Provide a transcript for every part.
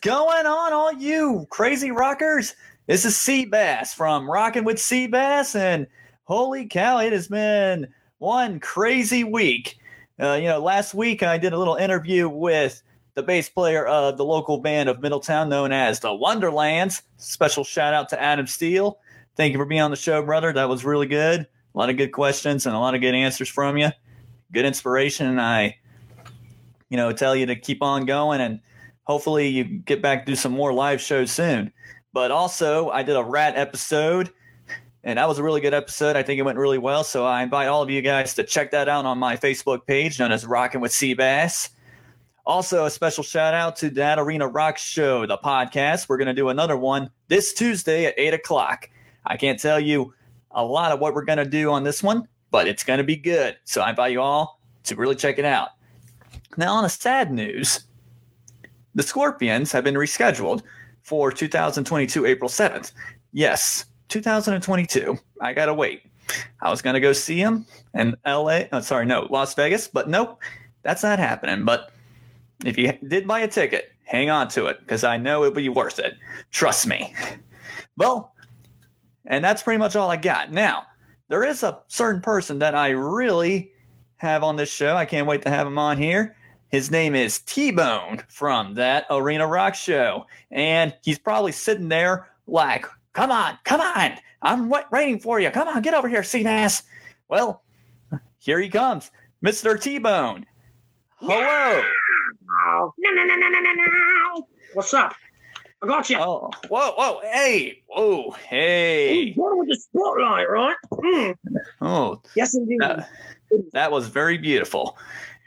going on, all you crazy rockers? This is Seebass from Rocking with Seebass, and holy cow, it has been one crazy week. Uh, you know, last week I did a little interview with the bass player of the local band of Middletown known as the Wonderlands. Special shout out to Adam Steele. Thank you for being on the show, brother. That was really good. A lot of good questions and a lot of good answers from you. Good inspiration. I, you know, tell you to keep on going and hopefully you get back to do some more live shows soon. But also, I did a Ratt episode, and that was a really good episode. I think it went really well. So I invite all of you guys to check that out on my Facebook page, known as Rockin' with Seebass. Also, a special shout out to that Arena Rock Show, the podcast. We're going to do another one this Tuesday at 8 o'clock. I can't tell you a lot of what we're going to do on this one, but it's going to be good. So I invite you all to really check it out. Now, on a sad news, the Scorpions have been rescheduled for 2022, April 7th. Yes, 2022. I got to wait. I was to go see them in LA. Oh, uh, sorry, no, Las Vegas, but nope, that's not happening. But if you did buy a ticket, hang on to it because I know it'll be worth it. Trust me. Well, and that's pretty much all I got. Now, there is a certain person that I really have on this show. I can't wait to have him on here. His name is T Bone from that Arena Rock Show. And he's probably sitting there like, come on, come on. I'm waiting for you. Come on, get over here, Seebass. Well, here he comes, Mr. T Bone. Hello. No, no, no, no, no, no, no. What's up? I got you. Oh, whoa, whoa, hey, whoa, hey. What with the spotlight, right? Mm. Oh, yes, indeed. That, that, was very beautiful.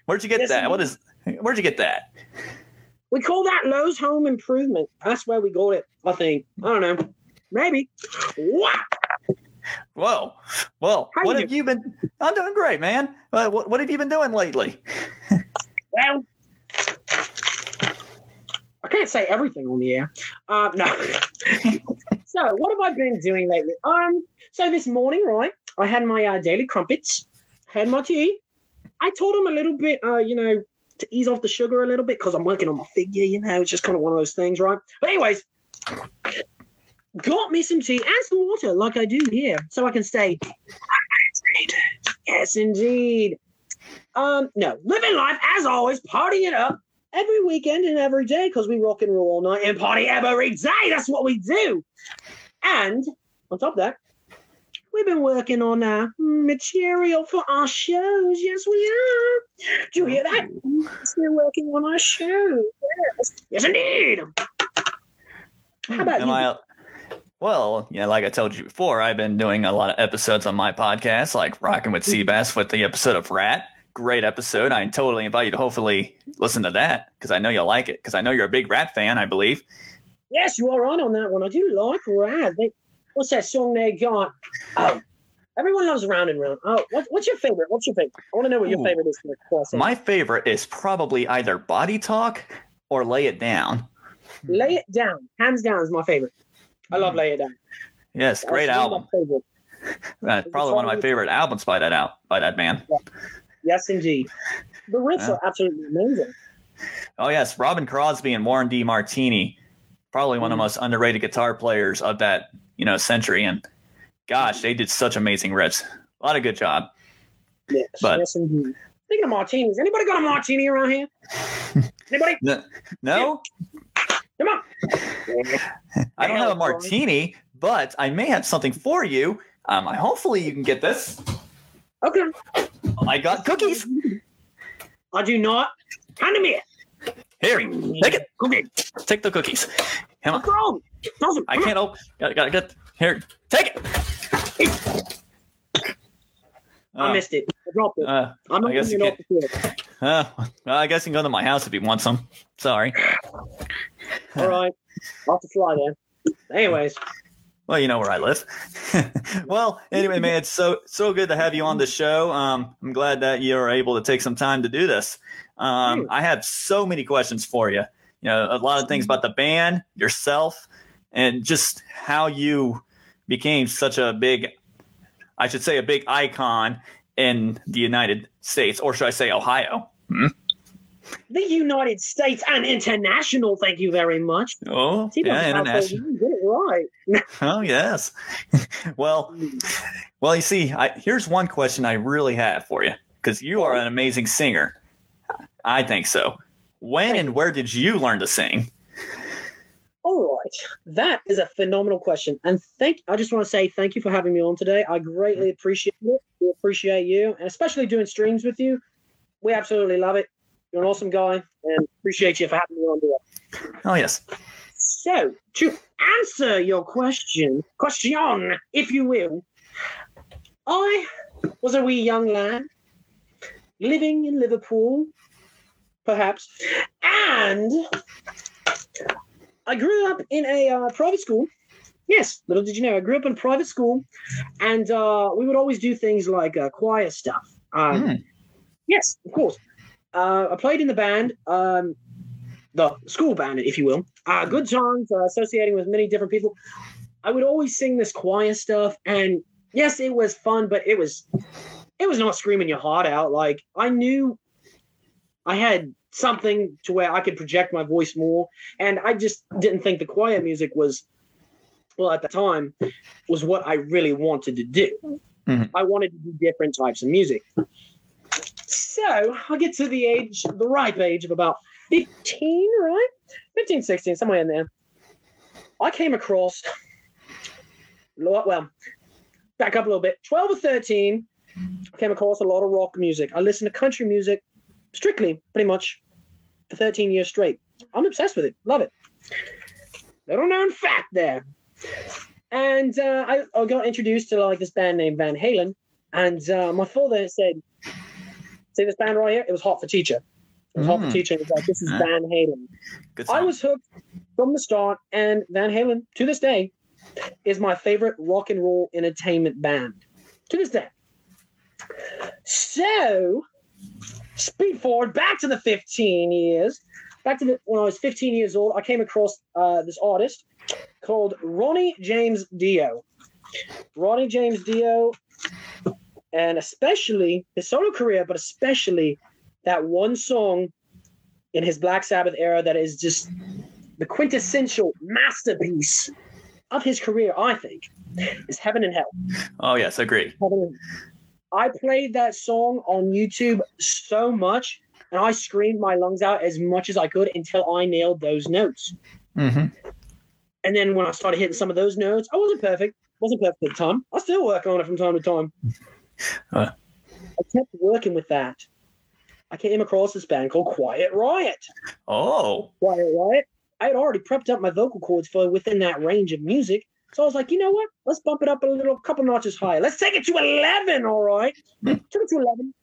Where'd you get yes, that? Indeed. What is? Where'd you get that? We call that Lowe's Home Improvement. That's where we got it. I think. I don't know. Maybe. What? Whoa. Well, How what you have you been? I'm doing great, man. what, what have you been doing lately? well, I can't say everything on the air. Uh, no. so, what have I been doing lately? Um, so this morning, right, I had my uh, daily crumpets, had my tea. I told him a little bit, uh, you know, to ease off the sugar a little bit because I'm working on my figure. You know, it's just kind of one of those things, right? But anyways, got me some tea and some water, like I do here, so I can stay. Yes, indeed. Um, no, living life as always, partying it up every weekend and every day because we rock and roll all night and party every day. That's what we do. And on top of that, we've been working on uh, material for our shows. Yes, we are. Do you hear that? We're working on our shows. Yes, yes indeed. How about Am you? I, well, yeah, like I told you before, I've been doing a lot of episodes on my podcast, like Rocking with Seebass with the episode of Ratt great episode. I totally invite you to hopefully listen to that because I know you'll like it because I know you're a big Ratt fan, I believe. Yes, you are right on that one. I do like Ratt. They, what's that song they got? Oh, everyone loves Round and Round. Oh, what, what's your favorite? What's your favorite? I want to know what your Ooh, favorite is. My favorite is probably either Body Talk or Lay It Down. Lay It Down, hands down, is my favorite. I love Lay It Down. Yes, That's great album. That's probably one of my favorite albums by that out by that man. Yeah. Yes, indeed. The riffs yeah. are absolutely amazing. Oh yes, Robin Crosby and Warren DeMartini, probably one of the mm. most underrated guitar players of that you know century. And gosh, they did such amazing riffs. A lot of good job. Yes, but, yes indeed. Speaking of martinis, anybody got a martini around here? Anybody? No. no? Come on. I don't have a martini, but I may have something for you. Um, hopefully you can get this. Okay. I got cookies. I do not. Hand me it. Here, take it. Cookie. Take the cookies. Come on. I can't open. Got, got, got. Here, take it. I uh, missed it. I dropped it. Uh, I'm not going to the uh, well, I guess you can go to my house if you want some. Sorry. All right. Off the fly then. Anyways. Well, you know where I live. well, anyway, man, it's so so good to have you on the show. Um, I'm glad that you're able to take some time to do this. Um, I have so many questions for you. You know, a lot of things about the band, yourself, and just how you became such a big, I should say, a big icon in the United States, or should I say, Ohio? Hmm? the United States and international. Thank you very much. Oh, See, yeah, international. You did it right. Oh, yes. well, well, you see, I, here's one question I really have for you because you are an amazing singer. I think so. When and where did you learn to sing? All right, that is a phenomenal question, and thank. I just want to say thank you for having me on today. I greatly mm-hmm. appreciate it. We appreciate you, and especially doing streams with you. We absolutely love it. You're an awesome guy, and appreciate you for having me on today. Oh, yes. So, to answer your question, question, if you will, I was a wee young lad living in Liverpool, perhaps, and I grew up in a uh, private school. Yes, little did you know, I grew up in a private school, and uh, we would always do things like uh, choir stuff. Um, Hmm. Yes, of course. Uh, I played in the band, um, the school band, if you will. Uh, good times, uh, associating with many different people. I would always sing this choir stuff, and yes, it was fun, but it was it was not screaming your heart out. Like I knew I had something to where I could project my voice more, and I just didn't think the choir music was well at the time was what I really wanted to do. Mhm. I wanted to do different types of music. So I get to the age, the ripe age of about 15, right? 15, 16, somewhere in there. I came across, well, back up a little bit, 12 or 13, I came across a lot of rock music. I listened to country music strictly, pretty much, for 13 years straight. I'm obsessed with it, love it. Little known fact there. And uh, I, I got introduced to like this band named Van Halen. And uh, my father said, See this band right here? It was Hot for Teacher. It was Hot for Mm. Teacher. It was like, this is. Van Halen. I was hooked from the start, and Van Halen, to this day, is my favorite rock and roll entertainment band. To this day. So, speed forward back to the 15 years. Back to the, when I was 15 years old, I came across uh, this artist called Ronnie James Dio. Ronnie James Dio, and especially his solo career, but especially that one song in his Black Sabbath era that is just the quintessential masterpiece of his career, I think, is Heaven and Hell. oh, yes, agreed. Heaven I played that song on YouTube so much, and I screamed my lungs out as much as I could until I nailed those notes. hmm And then when I started hitting some of those notes, I wasn't perfect. Wasn't perfect at the time. I still work on it from time to time. Uh. I kept working with that. I came across this band called Quiet Riot. Oh, Quiet Riot. I had already prepped up my vocal cords for within that range of music. So I was like, you know what? Let's bump it up a little, couple notches higher. Let's take it to 11, all right? Took it to 11.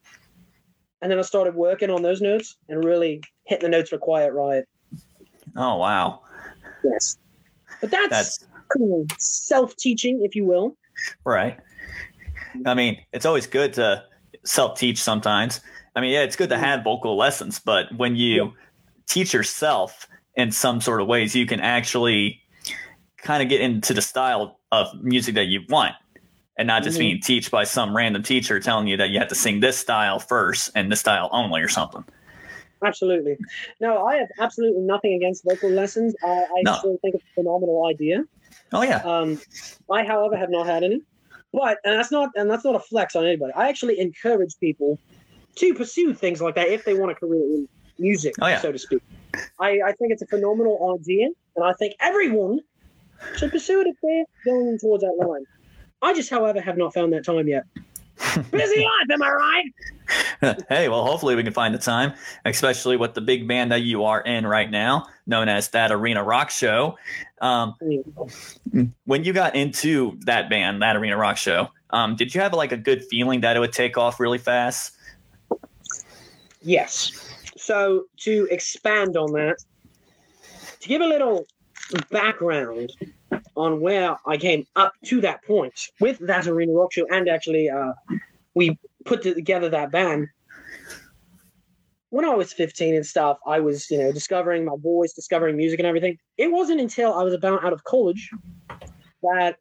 And then I started working on those notes and really hitting the notes for Quiet Riot. oh, wow. Yes. But that's, That's cool. self-teaching, if you will. right. I mean, it's always good to self teach sometimes. I mean, yeah, it's good to mm-hmm. have vocal lessons, but when you Yeah. teach yourself in some sort of ways, you can actually kind of get into the style of music that you want and not just Mhm. being taught by some random teacher telling you that you have to sing this style first and this style only or something. Absolutely. No, I have absolutely nothing against vocal lessons. I, I No. still think it's a phenomenal idea. Oh, yeah. Um, I, however, have not had any. But and that's not and that's not a flex on anybody. I actually encourage people to pursue things like that if they want a career in music, Oh, yeah. so to speak. I, I think it's a phenomenal idea, and I think everyone should pursue it if they're going towards that line. I just, however, have not found that time yet. Busy life, am I right? hey, well, hopefully we can find the time, especially with the big band that you are in right now, known as that Arena Rock Show. Um, when you got into that band, that Arena Rock Show, um, did you have like a good feeling that it would take off really fast? Yes. So to expand on that, to give a little background on where I came up to that point with that arena rock show, and actually, uh, we put together that band. When I was 15 and stuff, I was, you know, discovering my voice, discovering music and everything. It wasn't until I was about out of college that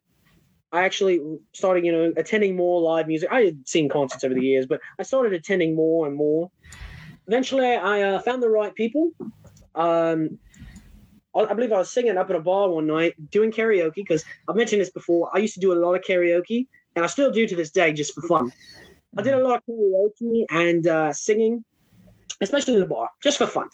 I actually started, you know, attending more live music. I had seen concerts over the years, but I started attending more and more eventually, I uh, found the right people. Um, I believe I was singing up at a bar one night doing karaoke because I've mentioned this before. I used to do a lot of karaoke, and I still do to this day just for fun. I did a lot of karaoke and uh, singing, especially in the bar, just for fun.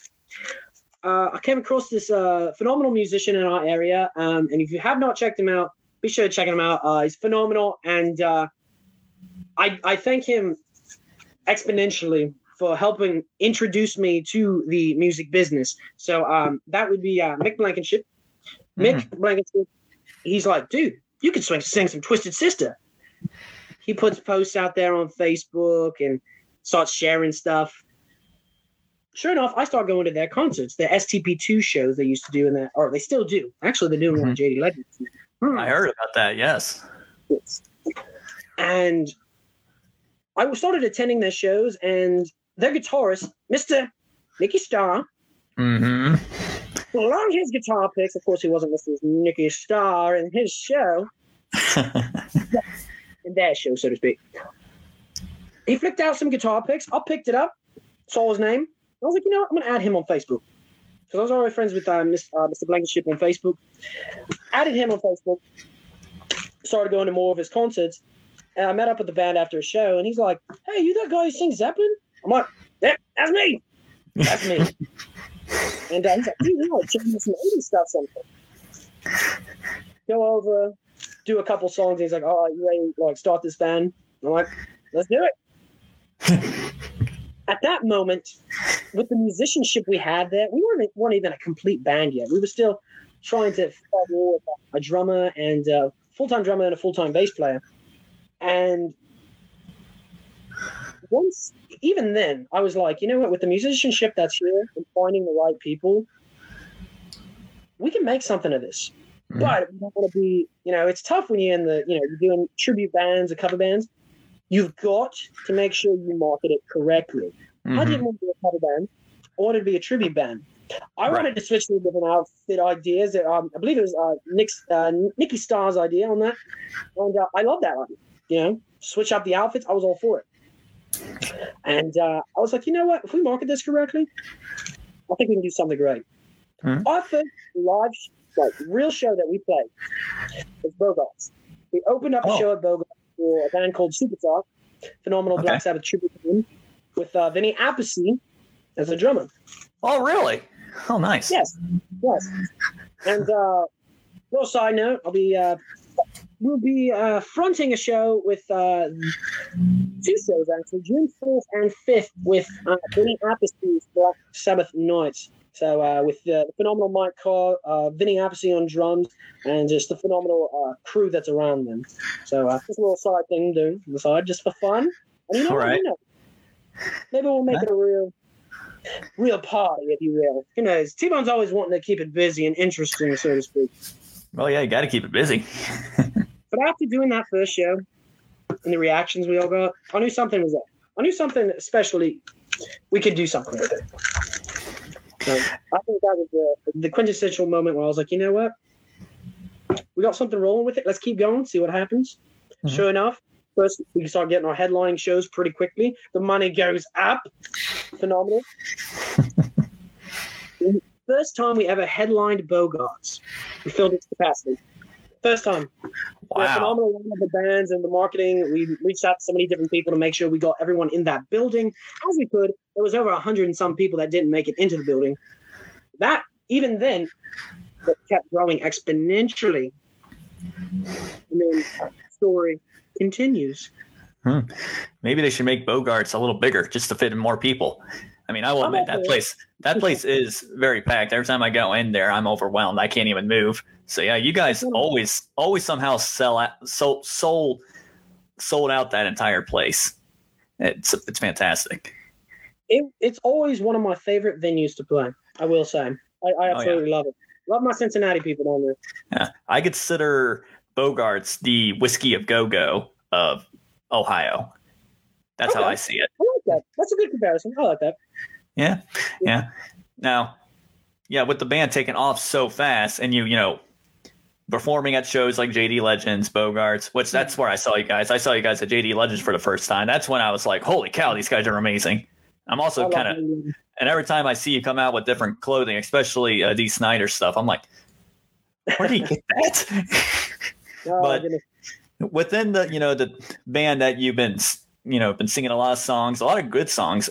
Uh, I came across this uh, phenomenal musician in our area, um, and if you have not checked him out, be sure to check him out. Uh, he's phenomenal, and uh, I, I thank him exponentially for helping introduce me to the music business. So um, that would be uh, Mick Blankenship. Mick Blankenship, he's like, dude, you could swing, sing some Twisted Sister. He puts posts out there on Facebook and starts sharing stuff. Sure enough, I start going to their concerts, their STP2 shows they used to do in that, or they still do. Actually, they're doing one JD Legend. Hmm. I heard about that. Yes. And I started attending their shows, and their guitarist, Mr. Nicky Starr, Mm-hmm. along his guitar picks, of course, he wasn't Mr. Nicky Starr in his show, in their show, so to speak. He flicked out some guitar picks. I picked it up, saw his name. I was like, you know what? I'm going to add him on Facebook. Because I was already friends with uh, Mr. Uh, Mr. Blankenship on Facebook. Added him on Facebook. Started going to more of his concerts. And I met up with the band after a show, and he's like, hey, you that guy who sings Zeppelin? I'm like, yeah, that's me. That's me. and uh, he's like, dude, you like checking some 80s stuff something. Go over, do a couple songs. He's like, oh, you ready like start this band? I'm like, let's do it. At that moment, with the musicianship we had there, we weren't, weren't even a complete band yet. We were still trying to follow a drummer and a full-time drummer and a full-time bass player. And once, even then, I was like, you know what? With the musicianship that's here and finding the right people, we can make something of this. Mhm. But we don't want to be, you know, it's tough when you're in the, you know, you're doing tribute bands or cover bands. You've got to make sure you market it correctly. I Mhm. didn't want to be a cover band. I wanted to be a tribute band. I Right. wanted to switch to different outfit ideas. Um, I believe it was uh, Nick's, uh, Nicky Starr's idea on that, and uh, I love that one. You know, switch up the outfits. I was all for it. And uh, I was like, you know what? If we market this correctly, I think we can do something great. Hmm. Our first live, like real show that we played was Bogarts. We opened up a Oh. show at Bogarts for a band called Superstar, phenomenal Okay. Black Sabbath tribute band, with uh, Vinny Appice as a drummer. Oh, really? Oh, nice. Yes, yes. And uh, little side note, I'll be uh, we'll be uh, fronting a show with uh, two shows actually, June fourth and fifth with uh, Vinny Appice's Black Sabbath Nights. So uh, with the phenomenal Mike Carr, uh, Vinny Appice on drums, and just the phenomenal uh, crew that's around them. So uh, just a little side thing doing on the side, just for fun. And you know, All right. Who maybe we'll make it a real, real party, if you will. Who knows? T Bone's always wanting to keep it busy and interesting, so to speak. Well, yeah, you got to keep it busy. But after doing that first show and the reactions we all got, I knew something was up. I knew something, especially, we could do something with it. So I think that was the, the quintessential moment where I was like, you know what? We got something rolling with it. Let's keep going, see what happens. Mhm. Sure enough, first we start getting our headlining shows pretty quickly. The money goes up. Phenomenal. first time we ever headlined Bogarts, we filled its capacity. First time. We had phenomenal run of the bands and the marketing. We reached out to so many different people to make sure we got everyone in that building as we could. There was over a hundred and some people that didn't make it into the building. That even then, kept growing exponentially. And then the story continues. Hmm. Maybe they should make Bogarts a little bigger just to fit in more people. I mean, I will admit that place that place is very packed. Every time I go in there, I'm overwhelmed. I can't even move. So yeah, you guys always always somehow sell out sold sold sold out that entire place. It's it's fantastic. It, it's always one of my favorite venues to play. I will say, I, I Oh, yeah. absolutely love it. Love my Cincinnati people down there. Yeah, I consider Bogarts the whiskey of go go of Ohio. That's how I see it. I like that. That's a good comparison. I like that. Yeah, yeah. Now, yeah, with the band taking off so fast, and you, you know, performing at shows like JD Legends, Bogarts, which that's where I saw you guys. I saw you guys at JD Legends for the first time. That's when I was like, "Holy cow, these guys are amazing!" I'm also kind of, and every time I see you come out with different clothing, especially uh, Dee Snider stuff, I'm like, where did you get that? Oh, but- Within the, you know, the band that you've been, you know, been singing a lot of songs, a lot of good songs,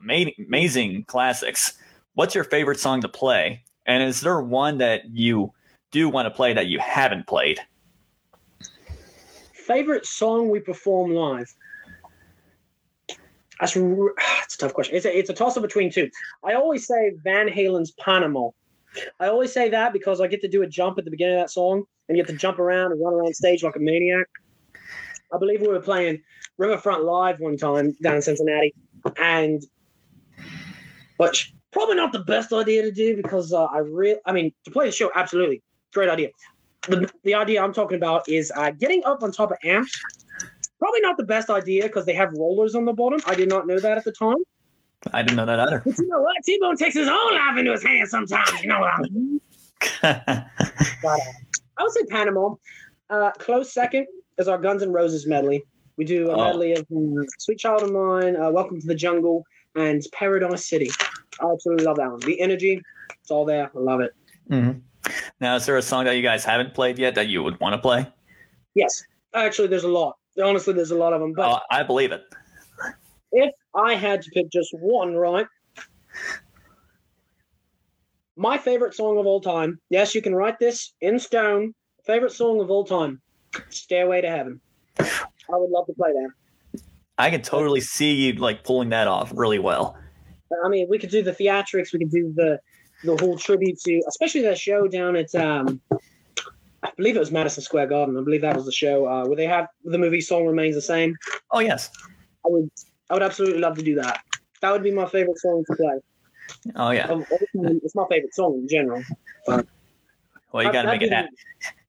amazing, amazing classics. What's your favorite song to play? And is there one that you do want to play that you haven't played? Favorite song we perform live? That's it's a tough question. It's a, it's a toss up between two. I always say Van Halen's Panama. I always say that because I get to do a jump at the beginning of that song and get to jump around and run around stage like a maniac. I believe we were playing Riverfront Live one time down in Cincinnati, and which probably not the best idea to do because uh, I really, I mean, to play the show, absolutely great idea. The, the idea I'm talking about is uh, getting up on top of amps. Probably not the best idea because they have rollers on the bottom. I did not know that at the time. I didn't know that either. But you know what? T-Bone takes his own life into his hands sometimes. You know what I mean? But, uh, I would say Panama. Uh, close second is our Guns N' Roses medley. We do a Oh. medley of um, Sweet Child of Mine, uh, Welcome to the Jungle, and Paradise City. I absolutely love that one. The energy, it's all there. I love it. Mhm. Now, is there a song that you guys haven't played yet that you would want to play? Yes, actually, there's a lot. Honestly, there's a lot of them. But Oh, I believe it. if I had to pick just one, right? My favorite song of all time. Yes, you can write this in stone. Favorite song of all time. Stairway to Heaven. I would love to play that. I can totally see you like pulling that off really well. I mean, we could do the theatrics. We could do the the whole tribute to, especially that show down at, um, I believe it was Madison Square Garden. I believe that was the show uh, where they have the movie "Song Remains the Same." Oh yes. I would, I would absolutely love to do that. That would be my favorite song to play. Oh yeah. Time, It's my favorite song in general. Well, you got to make it happen.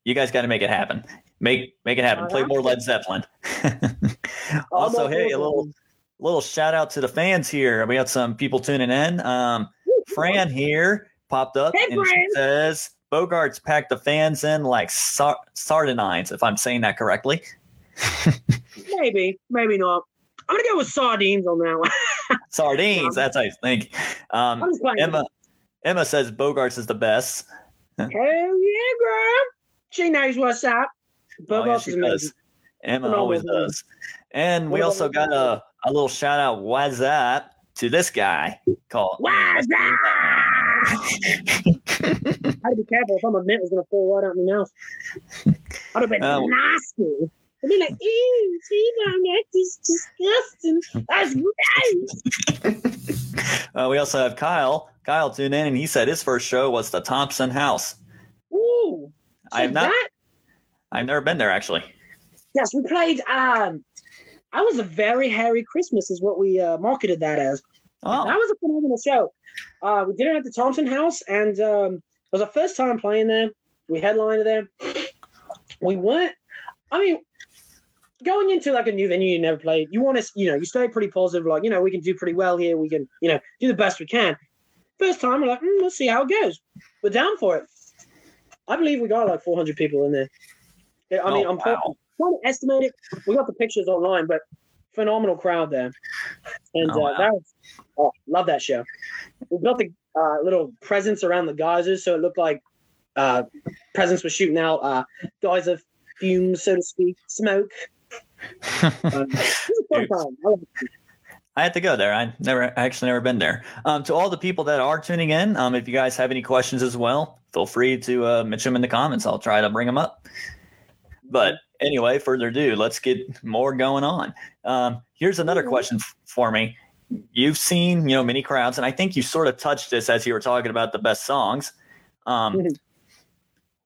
You guys got to make it happen. Make make it happen. Play more Led Zeppelin. also, hey, a little little shout out to the fans here. We got some people tuning in. Um, Fran here popped up Hey, and she Fran. says Bogarts packed the fans in like sar- sardines, if I'm saying that correctly. Maybe, maybe not. I'm gonna go with sardines on that one. Sardines, that's how you think. Um. Emma Emma says Bogarts is the best. Hell yeah, girl. She knows what's up. Oh, yeah, Bogarts is does. Emma always does. And we also got a, a little shout out what's up to this guy called What's I'd be careful if my mint was gonna fall right out my mouth. I'd have been Oh. nasty. I'd be like, ew, T-Bone, that's disgusting. That's gross. Uh, we also have Kyle. Kyle tuned in and he said his first show was the Thompson House. Ooh. I have not that- I've never been there actually. Yes, we played. Um, I was a very hairy Christmas, is what we uh, marketed that as. Oh, That was a phenomenal show. Uh, we did it at the Thompson House, and um, it was our first time playing there. We headlined there. We weren't. I mean, going into like a new venue you never played, you want to, you know, you stay pretty positive. Like, you know, we can do pretty well here. We can, you know, do the best we can. First time, we're like, mm, let's see how it goes. We're down for it. I believe we got like 400 people in there. I mean, Oh, I'm wow. Trying to estimate it. We got the pictures online, but phenomenal crowd there. And Oh, uh, that was, oh, love that show. We built the uh, little presents around the geysers, so it looked like uh, presents were shooting out uh, geyser fumes, so to speak, smoke. Um, it was a fun Dude. time. I love it. I had to go there. I never I actually never been there. Um, to all the people that are tuning in, um, if you guys have any questions as well, feel free to uh, mention them in the comments. I'll try to bring them up. But anyway, further ado, let's get more going on. Um, here's another question f- for me. You've seen, you know, many crowds, and I think you sort of touched this as you were talking about the best songs. Um, Mhm.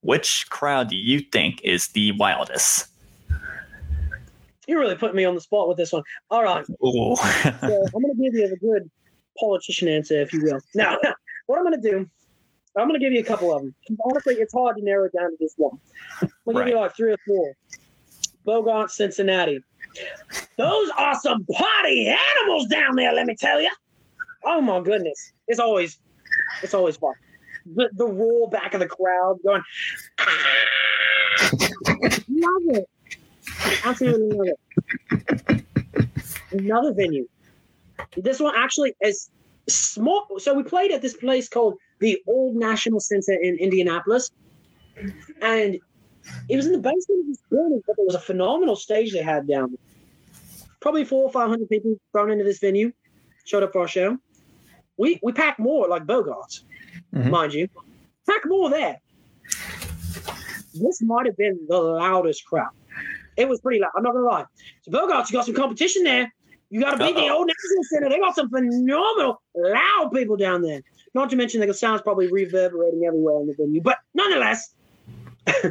which crowd do you think is the wildest? You're really put me on the spot with this one. All right. So I'm going to give you a good politician answer, if you will. Now, what I'm going to do, I'm going to give you a couple of them. Honestly, it's hard to narrow it down to just one. I'm going to give you like three or four. Bogart, Cincinnati. Those are some party animals down there, let me tell you. Oh my goodness. It's always, it's always fun. The, the roar back of the crowd going, love it. Absolutely love it. Another venue This one actually is small. So we played at this place called the Old National Center in Indianapolis, and it was in the basement of this building, but there was a phenomenal stage they had down there. Probably four or five hundred people thrown into this venue, showed up for our show. We we packed more like Bogarts, Mhm. mind you. Pack more there. This might have been the loudest crowd. It was pretty loud. I'm not gonna lie. So Bogarts, you got some competition there. You got to beat the old National Center. They got some phenomenal, loud people down there. Not to mention that the sound's probably reverberating everywhere in the venue. But nonetheless,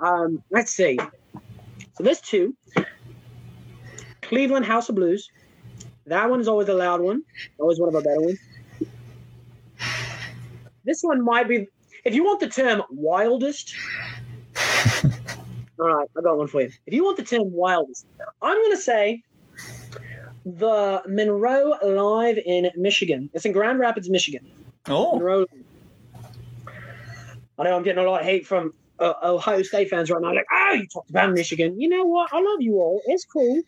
um, let's see. So there's two. Cleveland House of Blues. That one is always a loud one. Always one of our better ones. This one might be, if you want the term wildest. all right, I got one for you. If you want the term wildest, I'm going to say the Monroe Live in Michigan. It's in Grand Rapids, Michigan. Oh, Monroe. I know I'm getting a lot of hate from uh, Ohio State fans right now. Like, oh, you talked about Michigan. You know what? I love you all. It's cool.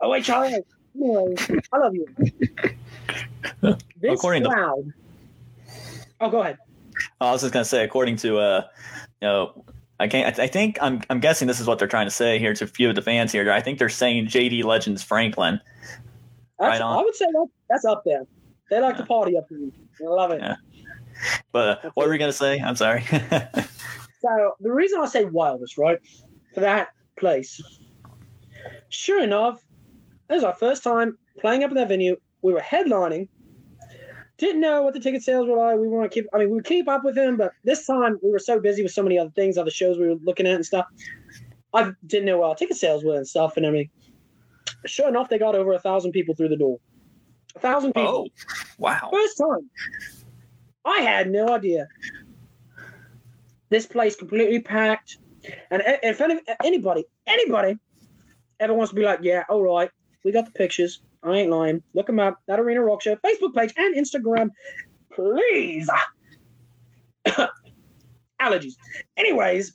Oh wait, Charlie. Anyway, I love you. This According to- Oh, go ahead. I was just gonna say, according to uh, you know, I can't. I, I think I'm. I'm guessing this is what they're trying to say here to a few of the fans here. I think they're saying JD Legends Franklin. Right on. I would say that, that's up there. They like to party up here. I love it. Yeah. But uh, what were we gonna say? I'm sorry. So the reason I say wildest, right, for that place, sure enough, it was our first time playing up in that venue. We were headlining. Didn't know what the ticket sales were like. We want to keep. I mean, we would keep up with them, but this time we were so busy with so many other things, other shows we were looking at and stuff. I didn't know what our ticket sales were and stuff and I mean, Sure enough, they got over a thousand people through the door. A thousand people. oh, wow. First time. I had no idea. This place completely packed. And if anybody, anybody ever wants to be like, yeah, all right, we got the pictures. I ain't lying. Look them up. That Arena Rock Show, Facebook page and Instagram. Please. Allergies. Anyways,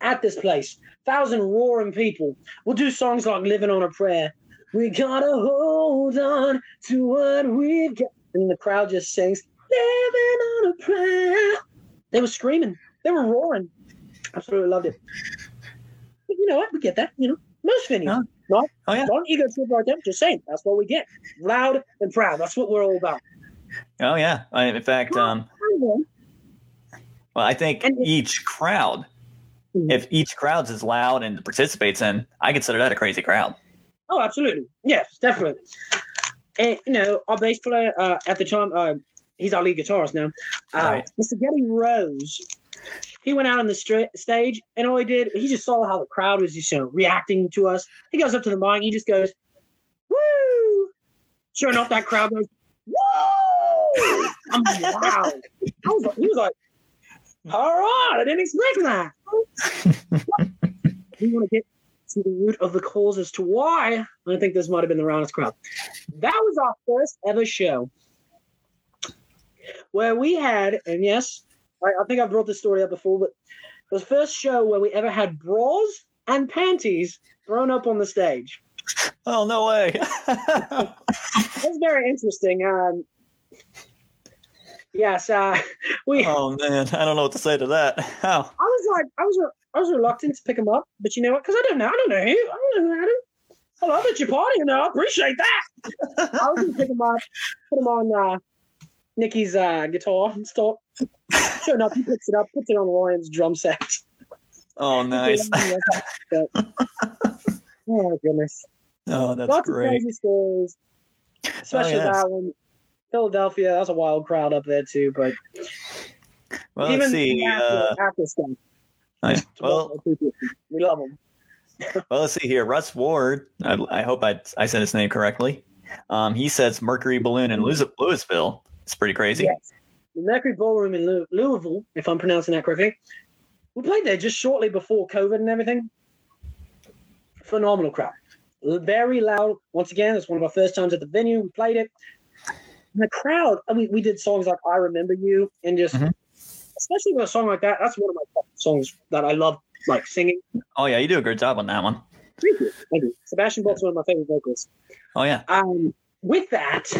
at this place, thousand roaring people will do songs like Living on a Prayer. We gotta hold on to what we've got. And the crowd just sings, Living on a Prayer. They were screaming. They were roaring. Absolutely loved it. But you know what? We get that. You know, most venues. Not, Oh yeah. not ego trip there. Just saying. That's what we get. Loud and proud. That's what we're all about. Oh yeah. I, in fact, um, well, I think And- each crowd, Mhm. if each crowd's as loud and participates in, I consider that a crazy crowd. Oh, absolutely. Yes, definitely. And you know, our bass player uh, at the time, uh, he's our lead guitarist now. Uh, Right. Mr. Getty Rose. He went out on the stage, and all he did, he just saw how the crowd was just you know, reacting to us. He goes up to the mic, he just goes, "Woo!" Sure enough, that crowd goes, "Woo!" I'm wow. Was like, he was like, "All right, I didn't expect that." we want to get to the root of the cause as to why I think this might have been the roundest crowd. That was our first ever show where we had, and yes, I, I think I've brought this story up before, but it was the first show where we ever had bras and panties thrown up on the stage. Oh no way. It was very interesting. Um, yes, uh, we. oh man, I don't know what to say to that. How? I was like, I was, I was reluctant to pick them up, but you know what? Because I don't know, I don't know who, I don't know Adam. I love that you're partying. I appreciate that. I was gonna pick them up, put them on uh, Nikki's uh, guitar and stuff. Sure enough, he picks it up, puts it on Ryan's drum set. Oh nice. oh my goodness! Oh, that's Lots of great. crazy stories, especially yes. that one. Philadelphia, that was a wild crowd up there too. But Well, even let's see. after, Uh, after stuff, I- well, we love them. well, let's see here. Russ Ward. I, I hope I I said his name correctly. Um, he says Mercury Ballroom in Louis- Louisville. It's pretty crazy. Yes. The Mercury Ballroom in Louisville, if I'm pronouncing that correctly. We played there just shortly before COVID and everything. Phenomenal crowd. Very loud. Once again, it's one of our first times at the venue. We played it. And the crowd, I mean, we did songs like I Remember You and just, Mhm. especially with a song like that, that's one of my songs that I love, like singing. Oh yeah, you do a great job on that one. Thank you. Thank you. Sebastian Bach's one of my favorite vocalists. Oh yeah. Um, with that,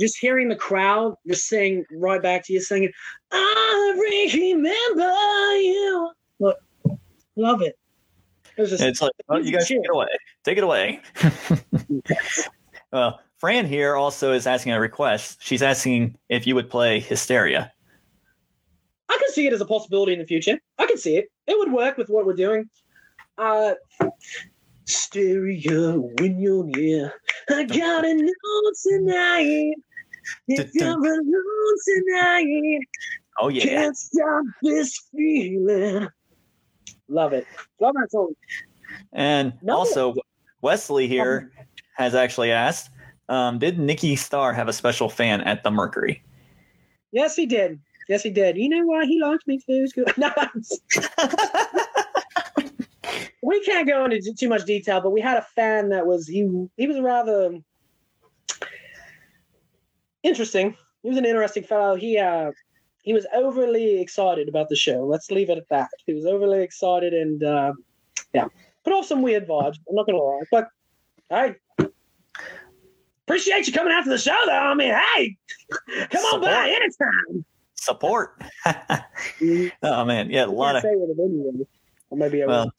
just hearing the crowd just sing right back to you singing, I remember you. Look, love it. It It's like, oh, you guys take it away. Take it away. well, Fran here also is asking a request. She's asking if you would play Hysteria. I can see it as a possibility in the future. I can see it. It would work with what we're doing. Uh, stereo when you're near. I gotta know tonight. If you're alone tonight, Oh yeah. can't stop this feeling. Love it. Love that song. And No. also, Wesley here has actually asked, um, did Nikki Starr have a special fan at the Mercury? Yes, he did. Yes, he did. You know why he liked me too? was good. No, we can't go into too much detail, but we had a fan that was he. He was rather interesting. He was an interesting fellow. He uh, he was overly excited about the show. Let's leave it at that. He was overly excited and uh, yeah, put off some weird vibes. I'm not gonna lie, but hey. Appreciate you coming out to the show, though. I mean, hey, come on by anytime. Support. Mhm. oh man, yeah, a lot of say it anyway. Or maybe I will.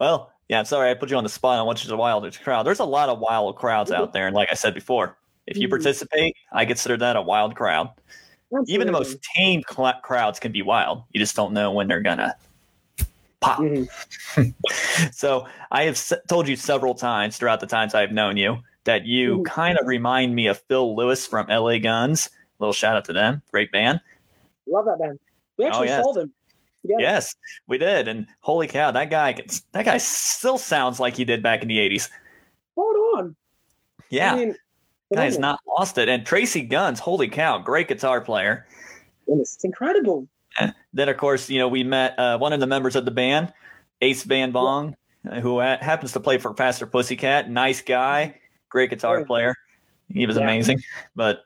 Well, yeah. I'm sorry I put you on the spot I want you to wild crowd. There's a lot of wild crowds out there, and like I said before, if you Mhm. participate, I consider that a wild crowd. Even the most tame cl- crowds can be wild. You just don't know when they're gonna pop. Mhm. So I have s- told you several times throughout the times I've known you that you Mhm. kind of remind me of Phil Lewis from LA Guns. A little shout out to them, great band. Love that band. We actually yes. saw them. Together. Yes, we did, and holy cow, that guy can, that guy still sounds like he did back in the '80s. Hold on. Yeah, I mean, guy has phenomenal. not lost it. And Tracii Guns, holy cow, great guitar player. It's incredible. Then, of course, you know, we met uh, one of the members of the band, Ace Van Bong, uh, who ha- happens to play for Faster Pussycat. Nice guy, great guitar Yeah. player. He was Yeah. amazing. But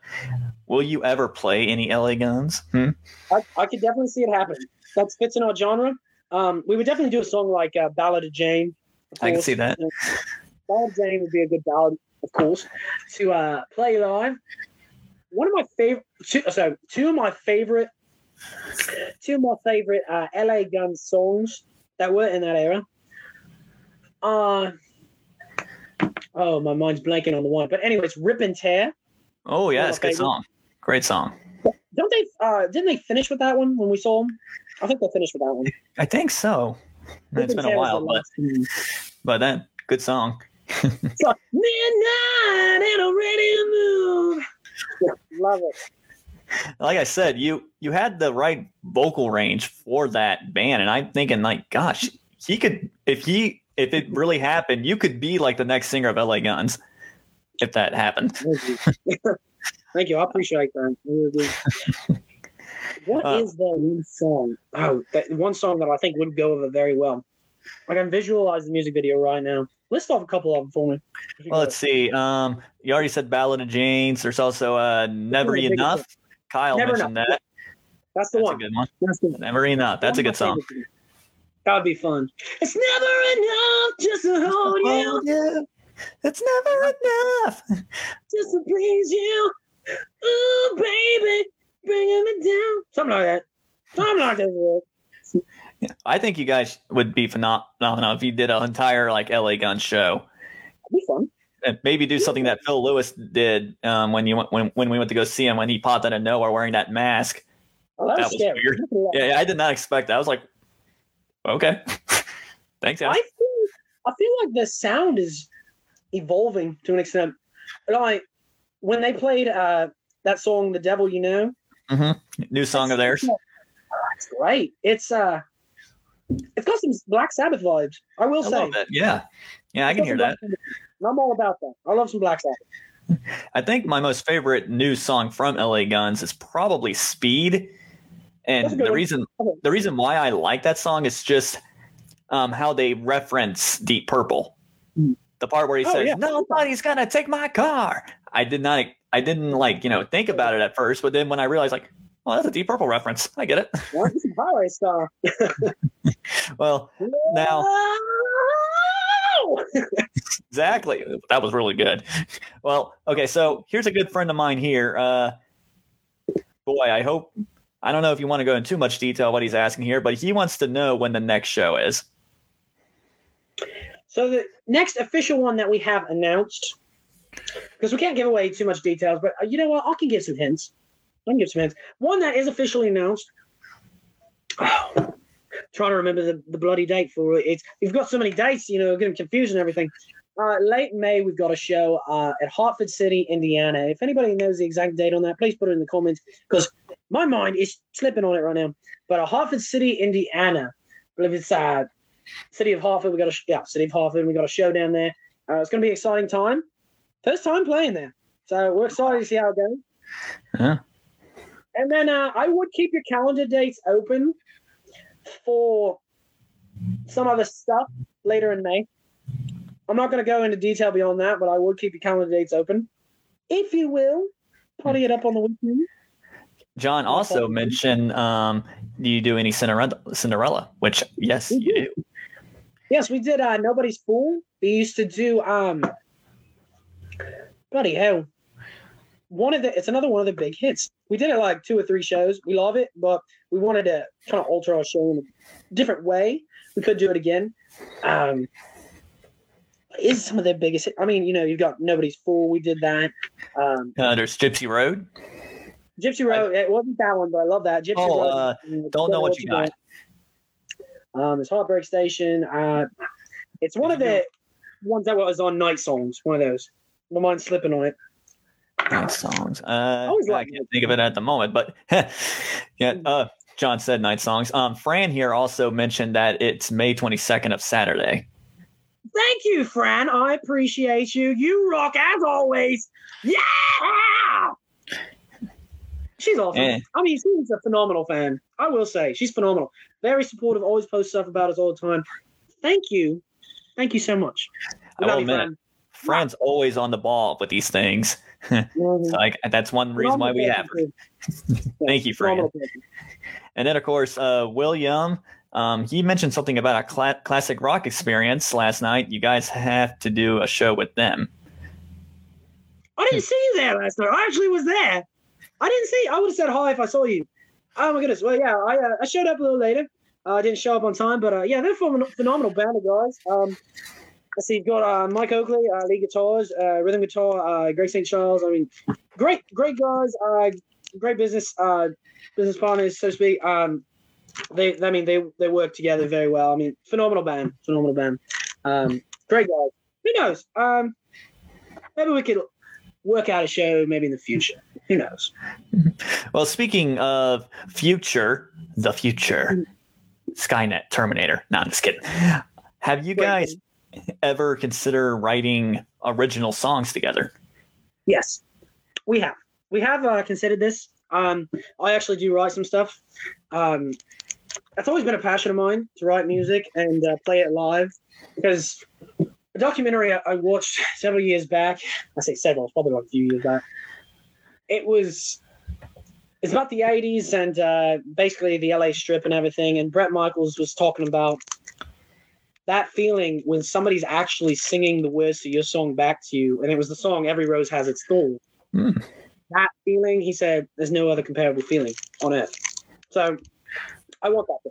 will you ever play any LA Guns? Hmm? I, I could definitely see it happening. That fits in our genre. Um, we would definitely do a song like uh, Ballad of Jane. of I can see that. Ballad of Jane would be a good ballad, of course, to uh, play live. One of my favorite, two, so two of my favorite, two of my favorite uh, LA Guns songs that were in that era. Uh, oh, my mind's blanking on the one. But anyways, Rip and Tear. Oh yeah, it's a good favorite. song. Great song. They? Uh, didn't they finish with that one when we saw them? I think they finished with that one. I think so. It's been a while, but but then good song. Midnight and I'm ready to move. Yeah, love it. Like I said, you you had the right vocal range for that band, and I'm thinking like, gosh, he could if he if it really happened, you could be like the next singer of LA Guns if that happened. Thank you. I appreciate that. What Uh, is that one song? Oh, that one song that I think would go over very well. Like I can visualize the music video right now. List off a couple of them for me. Well, let's see. Um, you already said Ballad of Janes. There's also uh, Never the Enough. Kyle Never mentioned Enough. that. That's the That's a one. good one. That's the one. Never Enough. That's a good song. That would be fun. It's never enough just to hold you, yeah. It's never enough. just to please you. Ooh, baby, bringing me down. Something like that. Something like that. Yeah. I think you guys would be phenom- phenomenal if you did an entire like LA Gun show. That'd be fun. And maybe do something that Phil Lewis did um, when you went when, when we went to go see him when he popped out of nowhere wearing that mask. Oh, that, That was weird. Look at that. Yeah, yeah, I did not expect that. I was like, okay, thanks, I feel, I feel like the sound is evolving to an extent. Like when they played uh, that song, "The Devil You Know," New song of theirs. it's great. It's uh, it's got some Black Sabbath vibes. I will I say. Yeah, yeah, I It's can hear that. And I'm all about that. I love some Black Sabbath. I think my most favorite new song from LA Guns is probably Speed. And the one. reason Okay. the reason why I like that song is just um, how they reference Deep Purple. Mm. The part where he Oh, says, yeah. "Nobody's gonna take my car." I did not. I didn't like you know think about it at first, but then when I realized like, well, that's a Deep Purple reference. I get it. A highway star. Well, Now- exactly. That was really good. Well, okay, so here's a good friend of mine here. Uh, boy, I hope I don't know if you want to go into too much detail what he's asking here, but he wants to know when the next show is. So the next official one that we have announced, because we can't give away too much details, but uh, you know what? I can give some hints. I can give some hints. One that is officially announced. Oh, trying to remember the, the bloody date for it. We've got so many dates, you know, getting confused and everything. Uh, late May, we've got a show uh, at Hartford City, Indiana. If anybody knows the exact date on that, please put it in the comments because my mind is slipping on it right now. But a Hartford City, Indiana. I believe it's uh, City of Hartford. We got a yeah, City of Hartford. We got a show down there. Uh, it's going to be an exciting time. First time playing there, so we're excited to see how it goes. Yeah. And then uh, I would keep your calendar dates open for some other stuff later in May. I'm not going to go into detail beyond that, but I would keep your calendar dates open, if you will. Putty it up on the weekend. John also mentioned, um, do you do any Cinderella? Cinderella, which yes, you do. do. Yes, we did. Uh, Nobody's Fool. We used to do. um Bloody hell! One of the. It's another one of the big hits. We did it like two or three shows. We love it, but we wanted to kind of alter our show in a different way. We could do it again. Um Is some of their biggest. hit- I mean, you know, you've got Nobody's Fool. We did that. Um Uh, there's Gypsy Road. Gypsy Road. it wasn't that one, but I love that. Gypsy Oh, Road. uh, mm, Don't know what you got. Um, it's Heartbreak Station. Uh, it's one of the ones that was on Night Songs. One of those. My mind's slipping on it. Night songs. Uh, always I like can't think of it at the moment, but yeah. Uh, John said night songs. Um, Fran here also mentioned that it's May 22nd of Saturday. Thank you, Fran. I appreciate you. You rock as always. Yeah. She's awesome. Eh. I mean, she's a phenomenal fan. I will say she's phenomenal. Very supportive. Always posts stuff about us all the time. Thank you. Thank you so much. I Love will you, admit, Fran's always on the ball with these things. Fran. Mhm. So I, that's one reason why we have. her. Thank you, Fran. And then, of course, uh, William, um, he mentioned something about a cla- classic rock experience last night. You guys have to do a show with them. I didn't see you there last night. I actually was there. I didn't see. I would have said hi if I saw you. Oh my goodness. Well, yeah, I uh, I showed up a little later. Uh, I didn't show up on time, but uh, yeah, they're a phenomenal band of guys. Um, let's see, you've got uh, Mike Oakley, uh, lead guitars, uh, rhythm guitar, uh, Greg St. Charles. I mean, great, great guys. Uh, great business, uh, business partners, so to speak. Um, they, I mean, they they work together very well. I mean, phenomenal band, phenomenal band. Um, great guys. Who knows? Um, maybe we could work out a show maybe in the future. Who knows? Well, speaking of future, the future, Skynet, Terminator. No, I'm just kidding. Have you guys ever consider writing original songs together? Yes, we have. We have uh, considered this. Um, I actually do write some stuff. Um, it's always been a passion of mine to write music and uh, play it live because a documentary I- I watched several years back. I say several, probably like a few years back. It was. It's about the 80s and uh, basically the LA Strip and everything. And Bret Michaels was talking about that feeling when somebody's actually singing the words to your song back to you. And it was the song Every Rose Has Its Thorn. Hmm. That feeling, he said, there's no other comparable feeling on earth. So I want that.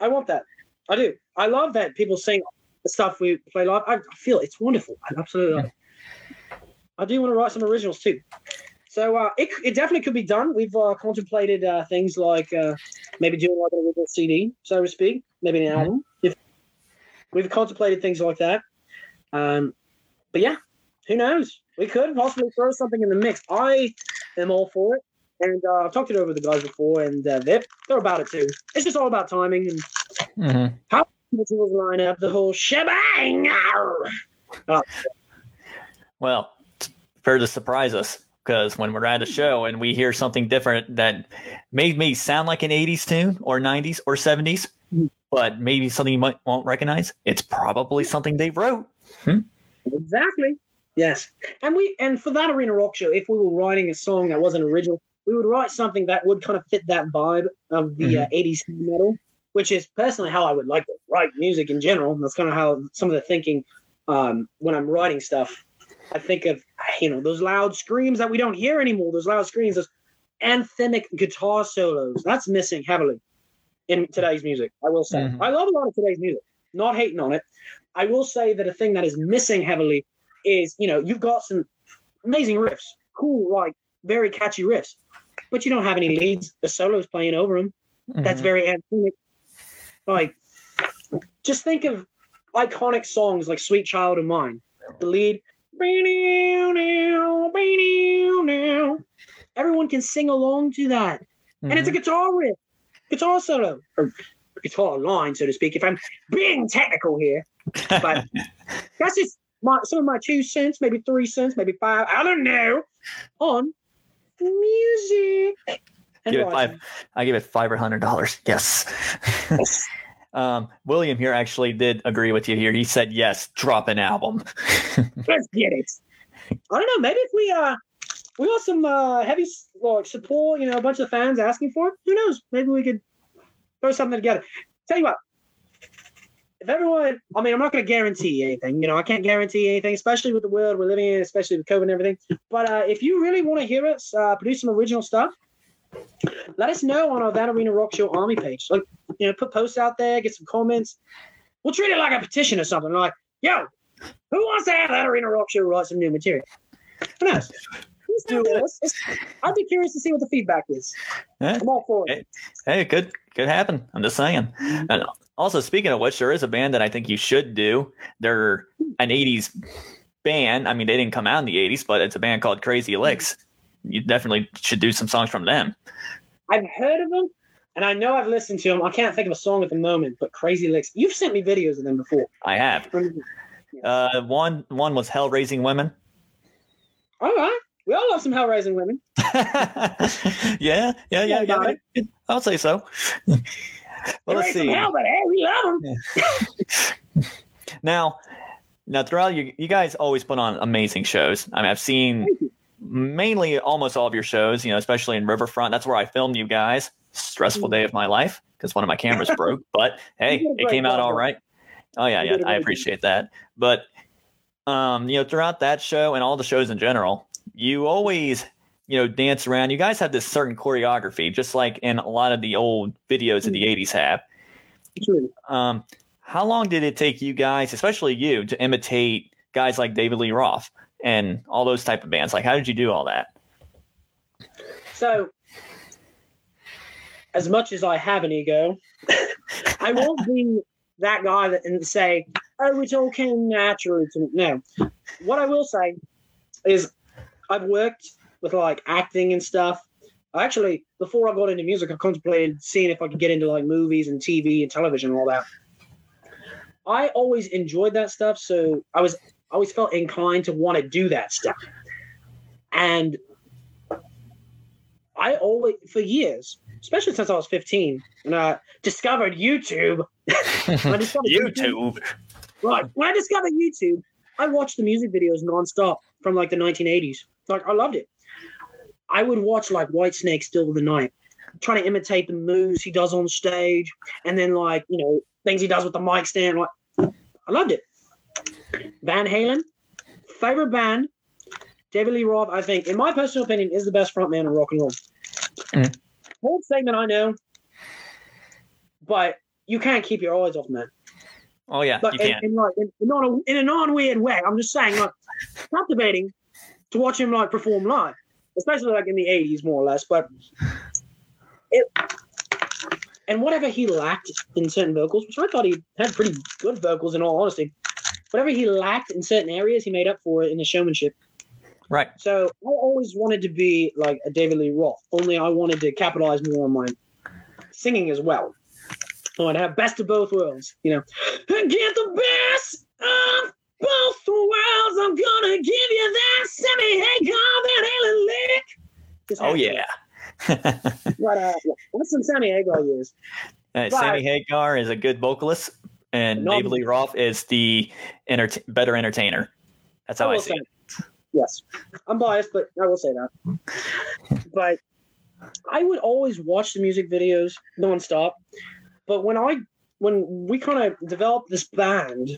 I want that. I do. I love that people sing the stuff we play live. I, feel it's wonderful. I absolutely love it. I do want to write some originals too. So uh, it, it definitely could be done. We've uh, contemplated uh, things like uh, maybe doing like an original CD, so to speak, maybe an Mhm. album. We've contemplated things like that, um, but yeah, who knows? We could possibly throw something in the mix. I am all for it, and uh, I've talked it over with the guys before, and uh, they're they're about it too. It's just all about timing and Mm-hmm. the tools line up, the whole shebang. Oh, Well, fair to surprise us because when we're at a show and we hear something different that made me sound like an 80s tune or 90s or 70s, Mhm. But maybe something you might won't recognize, it's probably something they wrote. Exactly. Yes. And we and for that arena rock show, if we were writing a song that wasn't original, we would write something that would kind of fit that vibe of the uh, 80s metal, which is personally how I would like to write music in general. That's kind of how some of the thinking um, when I'm writing stuff, I think of you know those loud screams that we don't hear anymore. Those loud screams, those anthemic guitar solos. That's missing heavily in today's music. I will say. Mhm. I love a lot of today's music. Not hating on it. I will say that a thing that is missing heavily is you know you've got some amazing riffs, cool like very catchy riffs, but you don't have any leads. The solos playing over them. That's Mhm. very anthemic. Like, just think of iconic songs like "Sweet Child of Mine." The lead, everyone can sing along to that, and it's a Mhm. guitar riff, guitar solo, or guitar line, so to speak. If I'm being technical here, but that's just my some of my two cents, maybe three cents, maybe five. I don't know on music. And Give it writing. five. I give it five hundred dollars. Yes. um, William here actually did agree with you here. He said yes, drop an album. Let's get it. I don't know. Maybe if we uh we got some uh heavy like support, you know, a bunch of fans asking for it. Who knows? Maybe we could throw something together. Tell you what. If everyone, I mean, I'm not going to guarantee anything. You know, I can't guarantee anything, especially with the world we're living in, especially with COVID and everything. But uh, if you really want to hear us uh, produce some original stuff, let us know on our That Arena Rock Show Army page. Like, you know, put posts out there, get some comments. We'll treat it like a petition or something. Like, yo, who wants to have that Arena Rock Show write some new material? Who knows? Who's Do it. Let's- let's- I'd be curious to see what the feedback is. Eh, I'm all for it. hey, it could could happen. I'm just saying. And also, speaking of which, there is a band that I think you should do. They're an '80s band. I mean, they didn't come out in the '80s, but it's a band called Crazy Lixx. You definitely should do some songs from them. I've heard of them, and I know I've listened to them. I can't think of a song at the moment, but Crazy Lixx. You've sent me videos of them before. I have. Uh, one one was Hell Raising Women. All right. We all love some hell raising women. yeah, yeah, yeah, Yeah. I'll say so. well, They let's see. hell, but hey, we love them. Now, now throughout you, you guys always put on amazing shows. I mean, I've seen mainly almost all of your shows. You know, especially in Riverfront. That's where I filmed you guys. Stressful day of my life because one of my cameras broke. But hey, Mm. it came out all right. Oh yeah, yeah. I appreciate that. But um, you know, throughout that show and all the shows in general, you always you know dance around. You guys have this certain choreography, just like in a lot of the old videos of the '80s have. True. Um, how long did it take you guys, especially you, to imitate guys like David Lee Roth and all those type of bands? Like, how did you do all that? So, as much as I have an ego, I won't be that guy that and say, "Oh, it all came naturally to me." No. What I will say is, I've worked with like acting and stuff. Actually, before I got into music, I contemplated seeing if I could get into like movies and TV and television and all that. I always enjoyed that stuff, so I was I always felt inclined to want to do that stuff. And I always, for years, especially since I was 15, when I discovered YouTube. I discovered YouTube. Right. When I discovered YouTube, I watched the music videos nonstop from like the 1980s. Like, I loved it. I would watch like Whitesnake Still the Night, trying to imitate the moves he does on stage, and then like, you know, things he does with the mic stand. Like, I loved it. Van Halen, favorite band, David Lee Roth, I think, in my personal opinion, is the best frontman in rock and roll. Mm. Bold statement, I know, but you can't keep your eyes off, man. Oh yeah, But you in, can. in like in, in, a, in a non-weird way. I'm just saying, like, captivating to watch him like perform live, especially like in the '80s, more or less. But it and whatever he lacked in certain vocals, which I thought he had pretty good vocals in all honesty. Whatever he lacked in certain areas, he made up for it in his showmanship. Right. So I always wanted to be like a David Lee Roth, only I wanted to capitalize more on my singing as well. I want to have best of both worlds, you know. Get the best of both worlds. I'm gonna give you that Sammy Hagar Van Halen lick. Just Oh yeah. But uh, that's some Sammy Hagar years. Uh, Sammy Hagar is a good vocalist, and No. David Lee Roth is the enter- better entertainer. That's how I, will see say it. Yes, I'm biased, but I will say that. but I would always watch the music videos nonstop. But when I when we kind of developed this band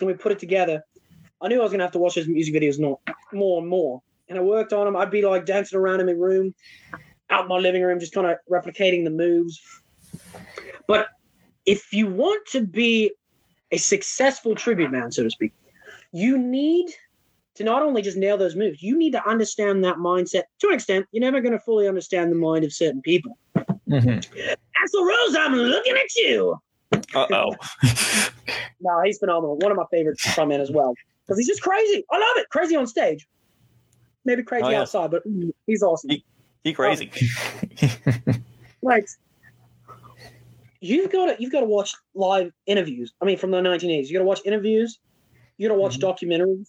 and we put it together, I knew I was gonna have to watch his music videos not more and more. And I worked on them. I'd be like dancing around in my room, out in my living room, just kind of replicating the moves. But if you want to be a successful tribute man, so to speak, you need to not only just nail those moves, you need to understand that mindset to an extent. You're never going to fully understand the mind of certain people. Mhm. Axl Rose, I'm looking at you. Uh-oh. No, he's phenomenal. One of my favorites favorite frontmen as well. Because he's just crazy. I love it. Crazy on stage. Maybe crazy Oh, yeah. outside, but mm, he's awesome. he crazy. Like you've got to you've got to watch live interviews. I mean, from the 1980s, you got to watch interviews. You got to watch documentaries.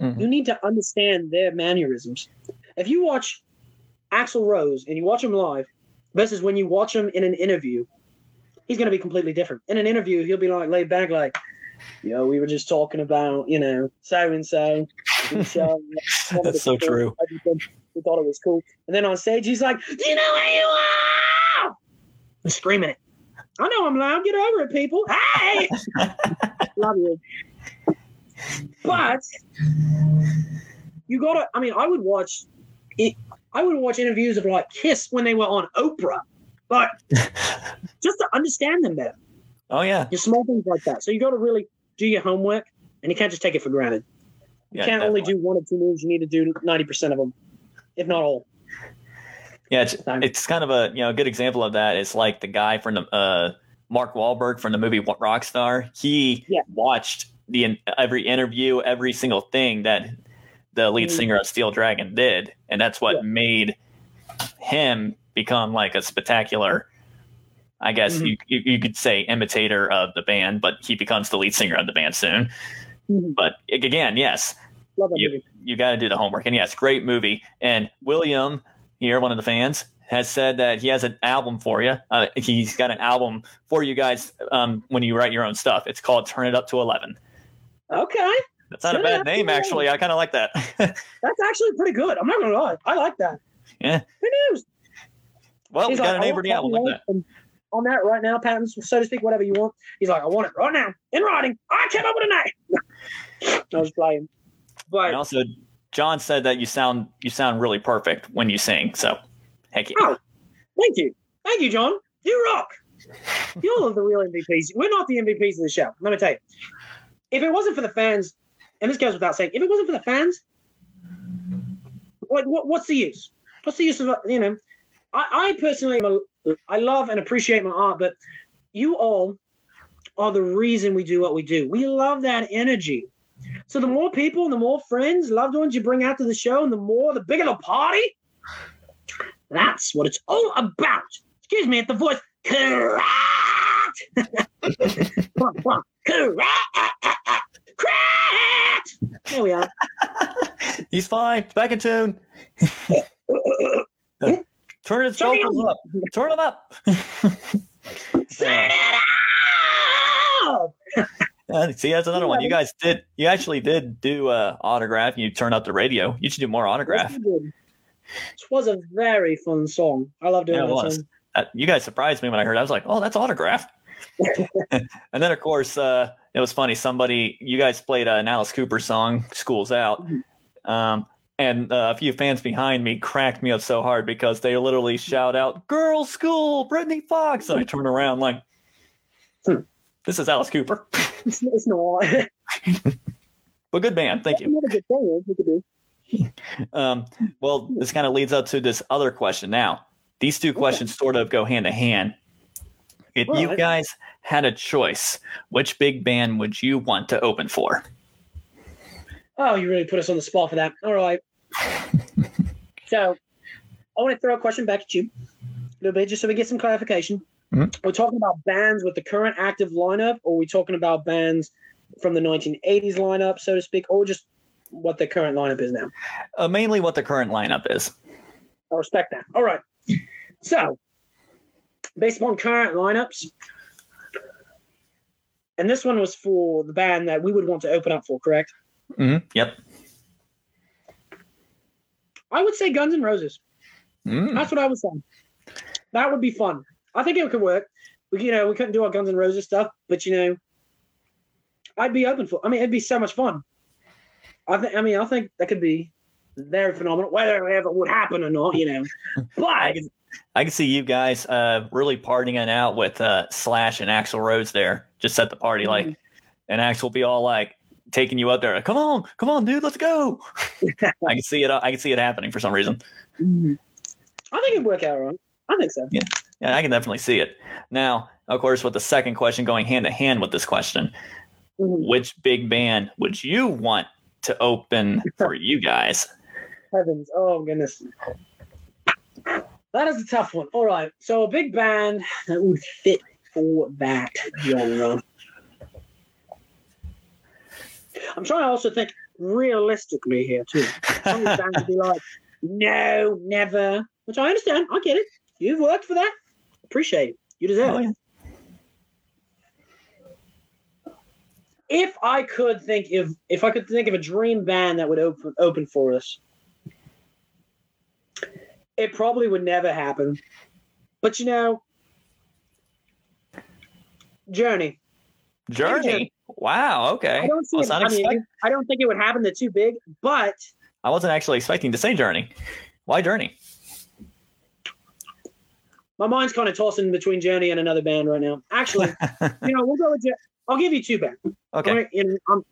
Mhm. You need to understand their mannerisms. If you watch Axl Rose and you watch him live versus when you watch him in an interview, he's going to be completely different. In an interview, he'll be like laid back, like, "Yo, we were just talking about you know so and so." That's so true. We thought it was cool. And then on stage, he's like, Do you know where you are? I'm screaming it. I know I'm loud. Get over it, people. Hey! Love you. But you gotta, I mean, I would watch it. I would watch interviews of like Kiss when they were on Oprah, but just to understand them better. Oh yeah. Just small things like that. So you got to really do your homework, and you can't just take it for granted. You Yeah, can't only do one or two moves. You need to do ninety percent of them, if not all. Yeah, it's, it's kind of a you know a good example of that. It's like the guy from the uh, Mark Wahlberg from the movie Rockstar. He Yeah. watched the every interview, every single thing that the lead Mhm. singer of Steel Dragon did, and that's what Yeah. made him become like a spectacular. I guess Mhm. you, you you could say imitator of the band, but he becomes the lead singer of the band soon. Mhm. But again, yes, Love you, movie. you got to do the homework. And yes, great movie. And William here, one of the fans, has said that he has an album for you. Uh, he's got an album for you guys um, when you write your own stuff. It's called Turn It Up to 11. Okay, That's not a Turn It bad name, actually. I kind of like that. that's actually pretty good. I'm not gonna lie. I like that. Yeah. Who knows? Well, we He's got like, a I name want for like that. On that right now, patents, so to speak, whatever you want. He's like, I want it right now, in writing. I came up with a name. I was playing, but And also, John said that you sound you sound really perfect when you sing. So, heck yeah. Oh. thank you, thank you, John. You rock. You're the real MVPs. We're not the MVPs of the show. Let me tell you. If it wasn't for the fans, and this goes without saying, if it wasn't for the fans, what, what what's the use? What's the use of you know? I, I personally, I love and appreciate my art, but you all are the reason we do what we do. We love that energy. So the more people, the more friends, loved ones you bring out to the show, and the more, the bigger the party. That's what it's all about. Excuse me, at the voice. Correct. come on, come on. Correct. Correct. There we are. He's fine. Back in tune. Turn his it vocals up. Turn them up. Turn it up. Uh, see, that's another one. You guys did. You actually did do uh, autograph. You turned up the radio. You should do more autograph. Yes, we did. This was a very fun song. I love doing Yeah, it that was. Uh, you guys surprised me when I heard. it. I was like, "Oh, that's autograph." and then, of course, uh, it was funny. Somebody, you guys played an Alice Cooper song, "School's Out," um, and uh, a few fans behind me cracked me up so hard because they literally shout out, "Girls' School, Britny Fox!" And I turn around like, Hmm. "This is Alice Cooper." It's, it's not. but good band, thank you. Good thing. is, We could do. Um, well, this kind of leads up to this other question. Now, these two questions sort of go hand to hand. If you guys had a choice, which big band would you want to open for? Oh, you really put us on the spot for that. All right. So, I want to throw a question back at you a little bit, just so we get some clarification. Mhm. We're talking about bands with the current active lineup, or are we talking about bands from the 1980s lineup, so to speak, or just what the current lineup is now? Uh, mainly what the current lineup is. I respect that. All right. So, based upon current lineups, and this one was for the band that we would want to open up for, correct? hmm Yep. I would say Guns N' Roses. Mm. That's what I was saying. That would be fun. I think it could work. We, you know, we couldn't do our Guns N' Roses stuff, but you know, I'd be open for. I mean, it'd be so much fun. I think. I mean, I think that could be very phenomenal. Whether it ever would happen or not, you know. I But can, I can see you guys uh, really partying out with uh, Slash and Axl Rose there. Just set the party like, Mm-hmm. and Axl will be all like taking you up there. Come on, come on, dude, let's go. I can see it. I can see it happening for some reason. I think it'd work out right. I think so. Yeah, I can definitely see it. Now, of course, with the second question going hand to hand with this question, Mhm. which big band would you want to open for you guys? Heavens. Oh goodness. That is a tough one. All right. So a big band that would fit for that genre. I'm trying to also think realistically here too. Some of the bands would be like, no, never. Which I understand. I get it. You've worked for that. Appreciate it. You deserve Oh, it. if I could think if if I could think of a dream band that would open open for us, it probably would never happen. But you know, Journey. Journey. Wow. Okay. I don't see. I It, I, mean, I don't think it would happen. They're too big. But I wasn't actually expecting to say Journey. Why Journey? my mind's kind of tossing between Journey and another band right now. Actually, you know, we'll go with. I'll give you two bands. Okay. And I'm,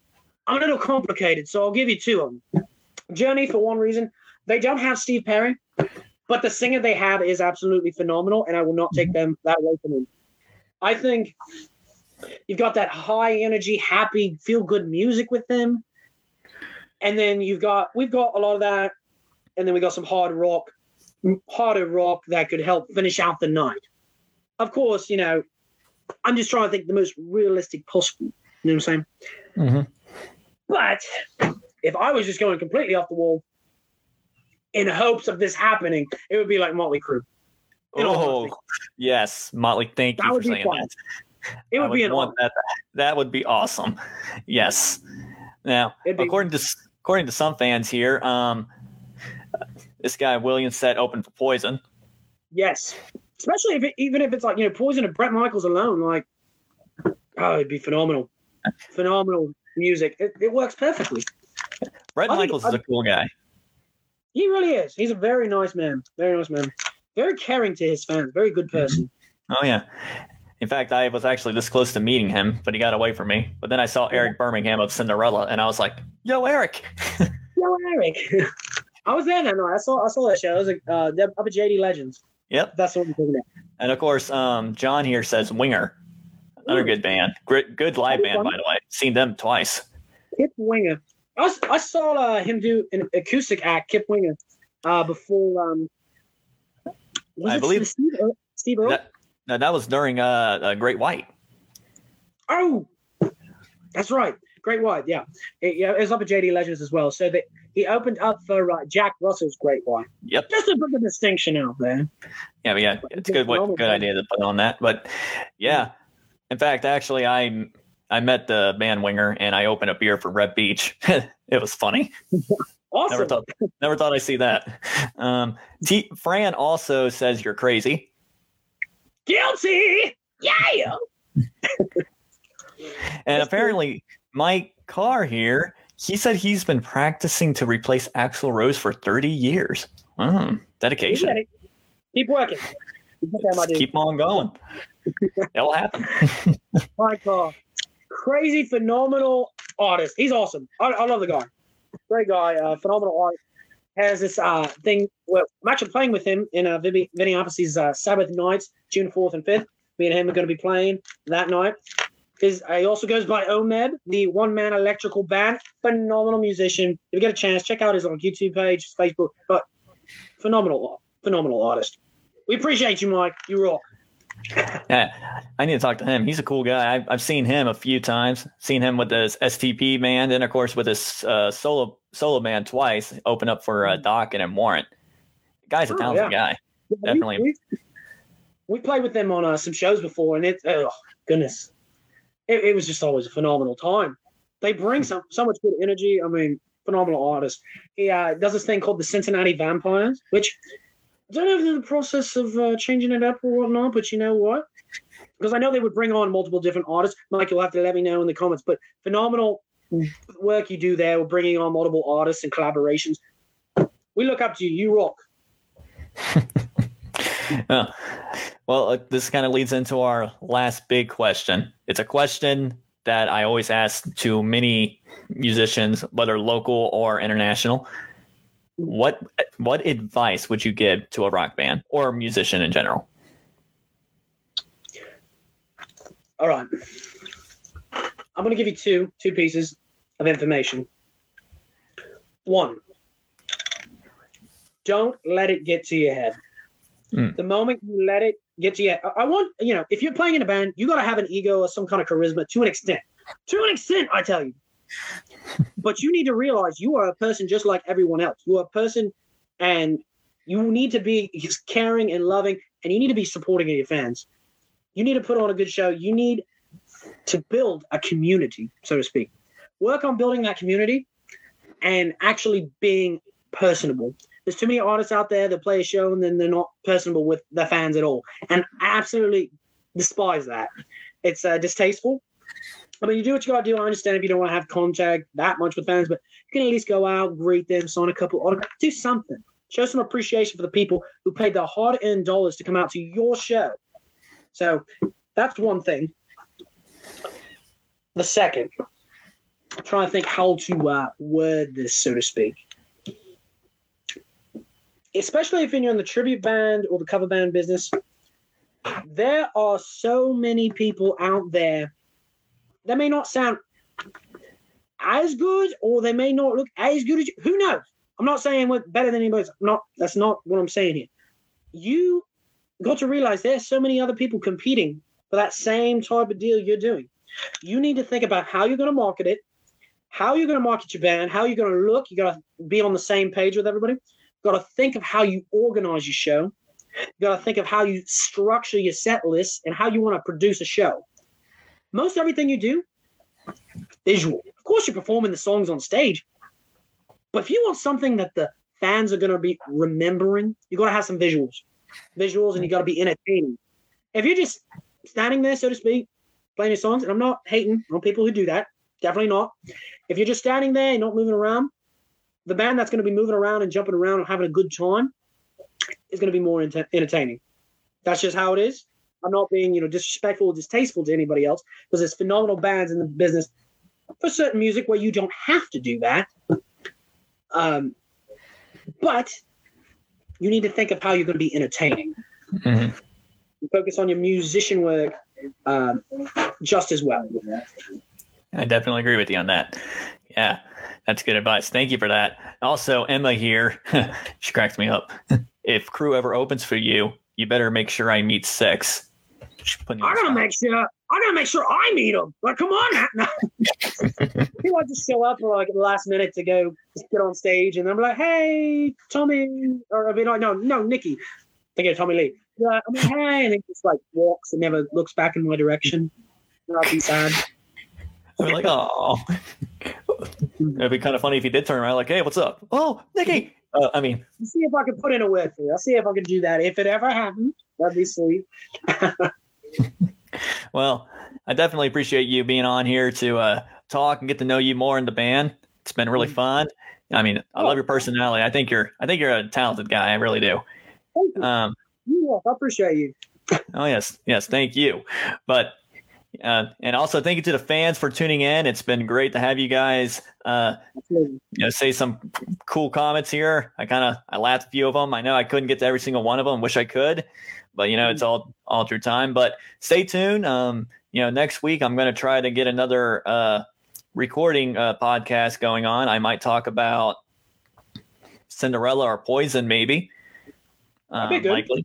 I'm a little complicated, so I'll give you two of them. Journey, for one reason, they don't have Steve Perry, but the singer they have is absolutely phenomenal, and I will not take mm-hmm. them that away from him. I think you've got that high energy, happy, feel good music with them, and then you've got we've got a lot of that, and then we got some hard rock, harder rock that could help finish out the night. Of course, you know, I'm just trying to think the most realistic possible. You know what I'm saying? Mhm. But if I was just going completely off the wall in hopes of this happening, it would be like Motley Crue. Oh, yes, Motley. Thank That you for saying fun. that. It I would be an want that. That would be awesome. Yes. Now, be- according to according to some fans here, um, this guy Williams said open for Poison. yes, especially if it, even if it's like you know Poison and Bret Michaels alone, like oh, it'd be phenomenal, phenomenal music. It, it works perfectly. Bret I think- Michaels is a cool guy. He really is. He's a very nice man. Very nice man. Very caring to his fans. Very good person. Oh yeah. In fact, I was actually this close to meeting him, but he got away from me. But then I saw Eric Brittingham of Cinderella, and I was like, "Yo, Eric!" Yo, Eric. I was there that night. I saw I saw that show. I was uh, up at JD Legends. Yep. That's what I'm talking about. And of course, um, John here says Winger, another Ooh. good band, good, good live band by the way. Seen them twice. Kip Winger. I I saw uh, him do an acoustic act, Kip Winger, uh, before. Um, was I it believe- Steve? Steve Earle? That, no, that was during uh, uh, Great White. Oh, that's right. Great White. Yeah, it, yeah, it was up at JD Legends as well. So that he opened up for uh, Jack Russell's Great White. Yep. Just to put the distinction out there. Yeah, but yeah, it's a good, what, good idea to put on that. But yeah, in fact, actually, I I met the band Winger, and I opened a beer for Reb Beach. it was funny. Awesome. Never thought, never thought I'd see that. Um, T- Fran also says you're crazy. Guilty. Yeah. And apparently, Mike Carr here, he said he's been practicing to replace Axl Rose for 30 years. Mm, dedication. Keep working. Keep keep on going. It'll happen. Mike Carr. Crazy, phenomenal artist. He's awesome. I, I love the guy. Great guy. Uh, phenomenal artist. Has this uh, thing. Well, I'm actually playing with him in uh, Vinny, Vinny Appice's uh, Sabbath nights, June 4th and 5th. Me and him are going to be playing that night. Is uh, he also goes by Omed, the one man electrical band. Phenomenal musician. If you get a chance, check out his on YouTube page, his Facebook. But phenomenal, phenomenal artist. We appreciate you, Mike. You rock. Yeah, I need to talk to him. He's a cool guy. I've, I've seen him a few times. Seen him with his STP band, and of course with his uh, solo solo Man twice. Open up for uh, Dokken Warrant. Guy's a Oh, talented guy. Yeah, we- Definitely. We, we played with them on uh, some shows before, and it, oh, goodness. It, it was just always a phenomenal time. They bring so, so much good energy. I mean, phenomenal artist. He uh, does this thing called the Cincinnati Vampires, which I don't know if they're in the process of uh, changing it up or whatnot, but you know what? Because I know they would bring on multiple different artists. Mike, you'll have to let me know in the comments. But phenomenal, work you do there with bringing on multiple artists and collaborations. We look up to you. You rock. well, well uh, this kind of leads into our last big question. It's a question that I always ask to many musicians, whether local or international. What what advice would you give to a rock band or a musician in general? All right. I'm going to give you two two pieces of information. One, don't let it get to your head. Mm. The moment you let it get to you, I want you know, if you're playing in a band, you got to have an ego or some kind of charisma to an extent. To an extent, I tell you. but you need to realize you are a person just like everyone else. You are a person, and you need to be caring and loving, and you need to be supporting your fans. You need to put on a good show. You need to build a community, so to speak. Work on building that community and actually being personable. There's too many artists out there that play a show and then they're not personable with their fans at all. And I absolutely despise that. It's uh, distasteful. I mean, you do what you got to do. I understand if you don't want to have contact that much with fans, but you can at least go out, greet them, sign a couple autographs, do something. Show some appreciation for the people who paid their hard-earned dollars to come out to your show. So that's one thing. The second, trying to think how to uh, word this, so to speak. Especially if you're in the tribute band or the cover band business, there are so many people out there that may not sound as good or they may not look as good as you. Who knows? I'm not saying we're better than anybody. Not that's not what I'm saying here. You got to realize there's so many other people competing for that same type of deal you're doing. You need to think about how you're going to market it, how you're going to market your band, how you're going to look. You got to be on the same page with everybody. Got to think of how you organize your show. You got to think of how you structure your set list and how you want to produce a show. Most everything you do, visual. Of course, you're performing the songs on stage, but if you want something that the fans are going to be remembering, you got to have some visuals, visuals, and you got to be entertaining. If you're just standing there, so to speak, playing your songs, and I'm not hating on people who do that, definitely not. If you're just standing there and not moving around, the band that's going to be moving around and jumping around and having a good time is going to be more ent- entertaining. That's just how it is. I'm not being, you know, disrespectful or distasteful to anybody else because there's phenomenal bands in the business for certain music where you don't have to do that. Um, but you need to think of how you're going to be entertaining. Mm-hmm. Focus on your musician work um, just as well. I definitely agree with you on that. Yeah, that's good advice. Thank you for that. Also, Emma here, she cracks me up. if Crue ever opens for you, you better make sure I meet Sixx. I gotta make sure. I gotta make sure I meet them. Like, come on, no. people like just show up for like the last minute to go get on stage, and I'm like, "Hey, Tommy," or I mean, no, no, no, Nikki. I think Tommy Lee. Yeah, I mean, hey, and he just like walks and never looks back in my direction. I'll be sad. I'd be like, oh. It'd be kind of funny if he did turn around, like, hey, what's up? Oh, Nikki. Uh, I mean, I'll see if I can put in a word for you. I'll see if I can do that. If it ever happens, that'd be sweet. well, I definitely appreciate you being on here to uh, talk and get to know you more in the band. It's been really fun. I mean, I love your personality. I think you're, I think you're a talented guy. I really do. Thank you. Um, I appreciate you. oh yes, yes, thank you. But uh, and also thank you to the fans for tuning in. It's been great to have you guys, uh, you know, say some cool comments here. I kind of I laughed a few of them. I know I couldn't get to every single one of them. Wish I could, but you know, it's all all through time. But stay tuned. Um, you know, next week I'm going to try to get another uh, recording uh, podcast going on. I might talk about Cinderella or Poison, maybe. Um, likely.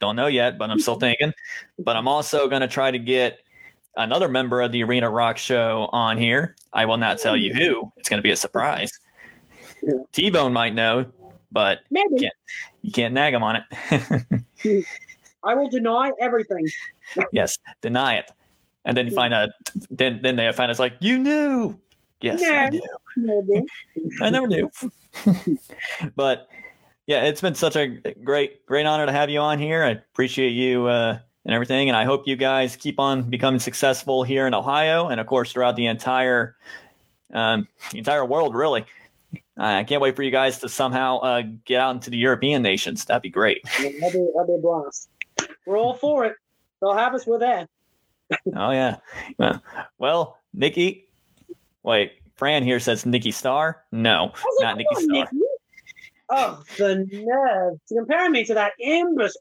Don't know yet, but I'm still thinking. But I'm also going to try to get another member of the Arena Rock Show on here. I will not tell you who. It's going to be a surprise. T Bone might know, but Maybe. You, can't, you can't nag him on it. I will deny everything. yes, deny it, and then you find out. Then then they find it's like you knew. Yes, I knew. I never knew. but yeah, it's been such a great great honor to have you on here. I appreciate you uh, and everything, and I hope you guys keep on becoming successful here in Ohio, and of course throughout the entire um, the entire world, really. I can't wait for you guys to somehow uh, get out into the European nations. That'd be great. That'd be, that'd be blast. We're all for it. They'll have us. We're there. oh yeah. Well, Nikki. Wait, Fran here says Nikki Star. No, not Nikki Star. Nikki? Oh, the nerve to compare me to that imbecile.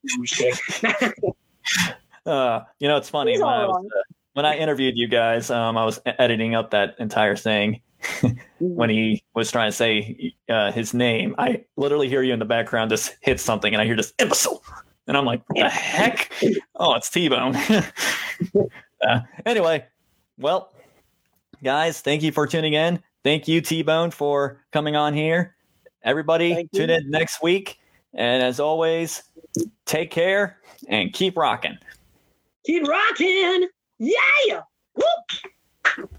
uh, you know, it's funny when I, was, uh, when I interviewed you guys. Um, I was editing up that entire thing. when he was trying to say uh, his name, I literally hear you in the background just hit something, and I hear this imbecile, and I'm like, "What the heck?" Oh, it's T Bone. uh, anyway, well, guys, thank you for tuning in. Thank you, T Bone, for coming on here. Everybody, tune in next week. And as always, take care and keep rocking. Keep rocking. Yeah. Whoop.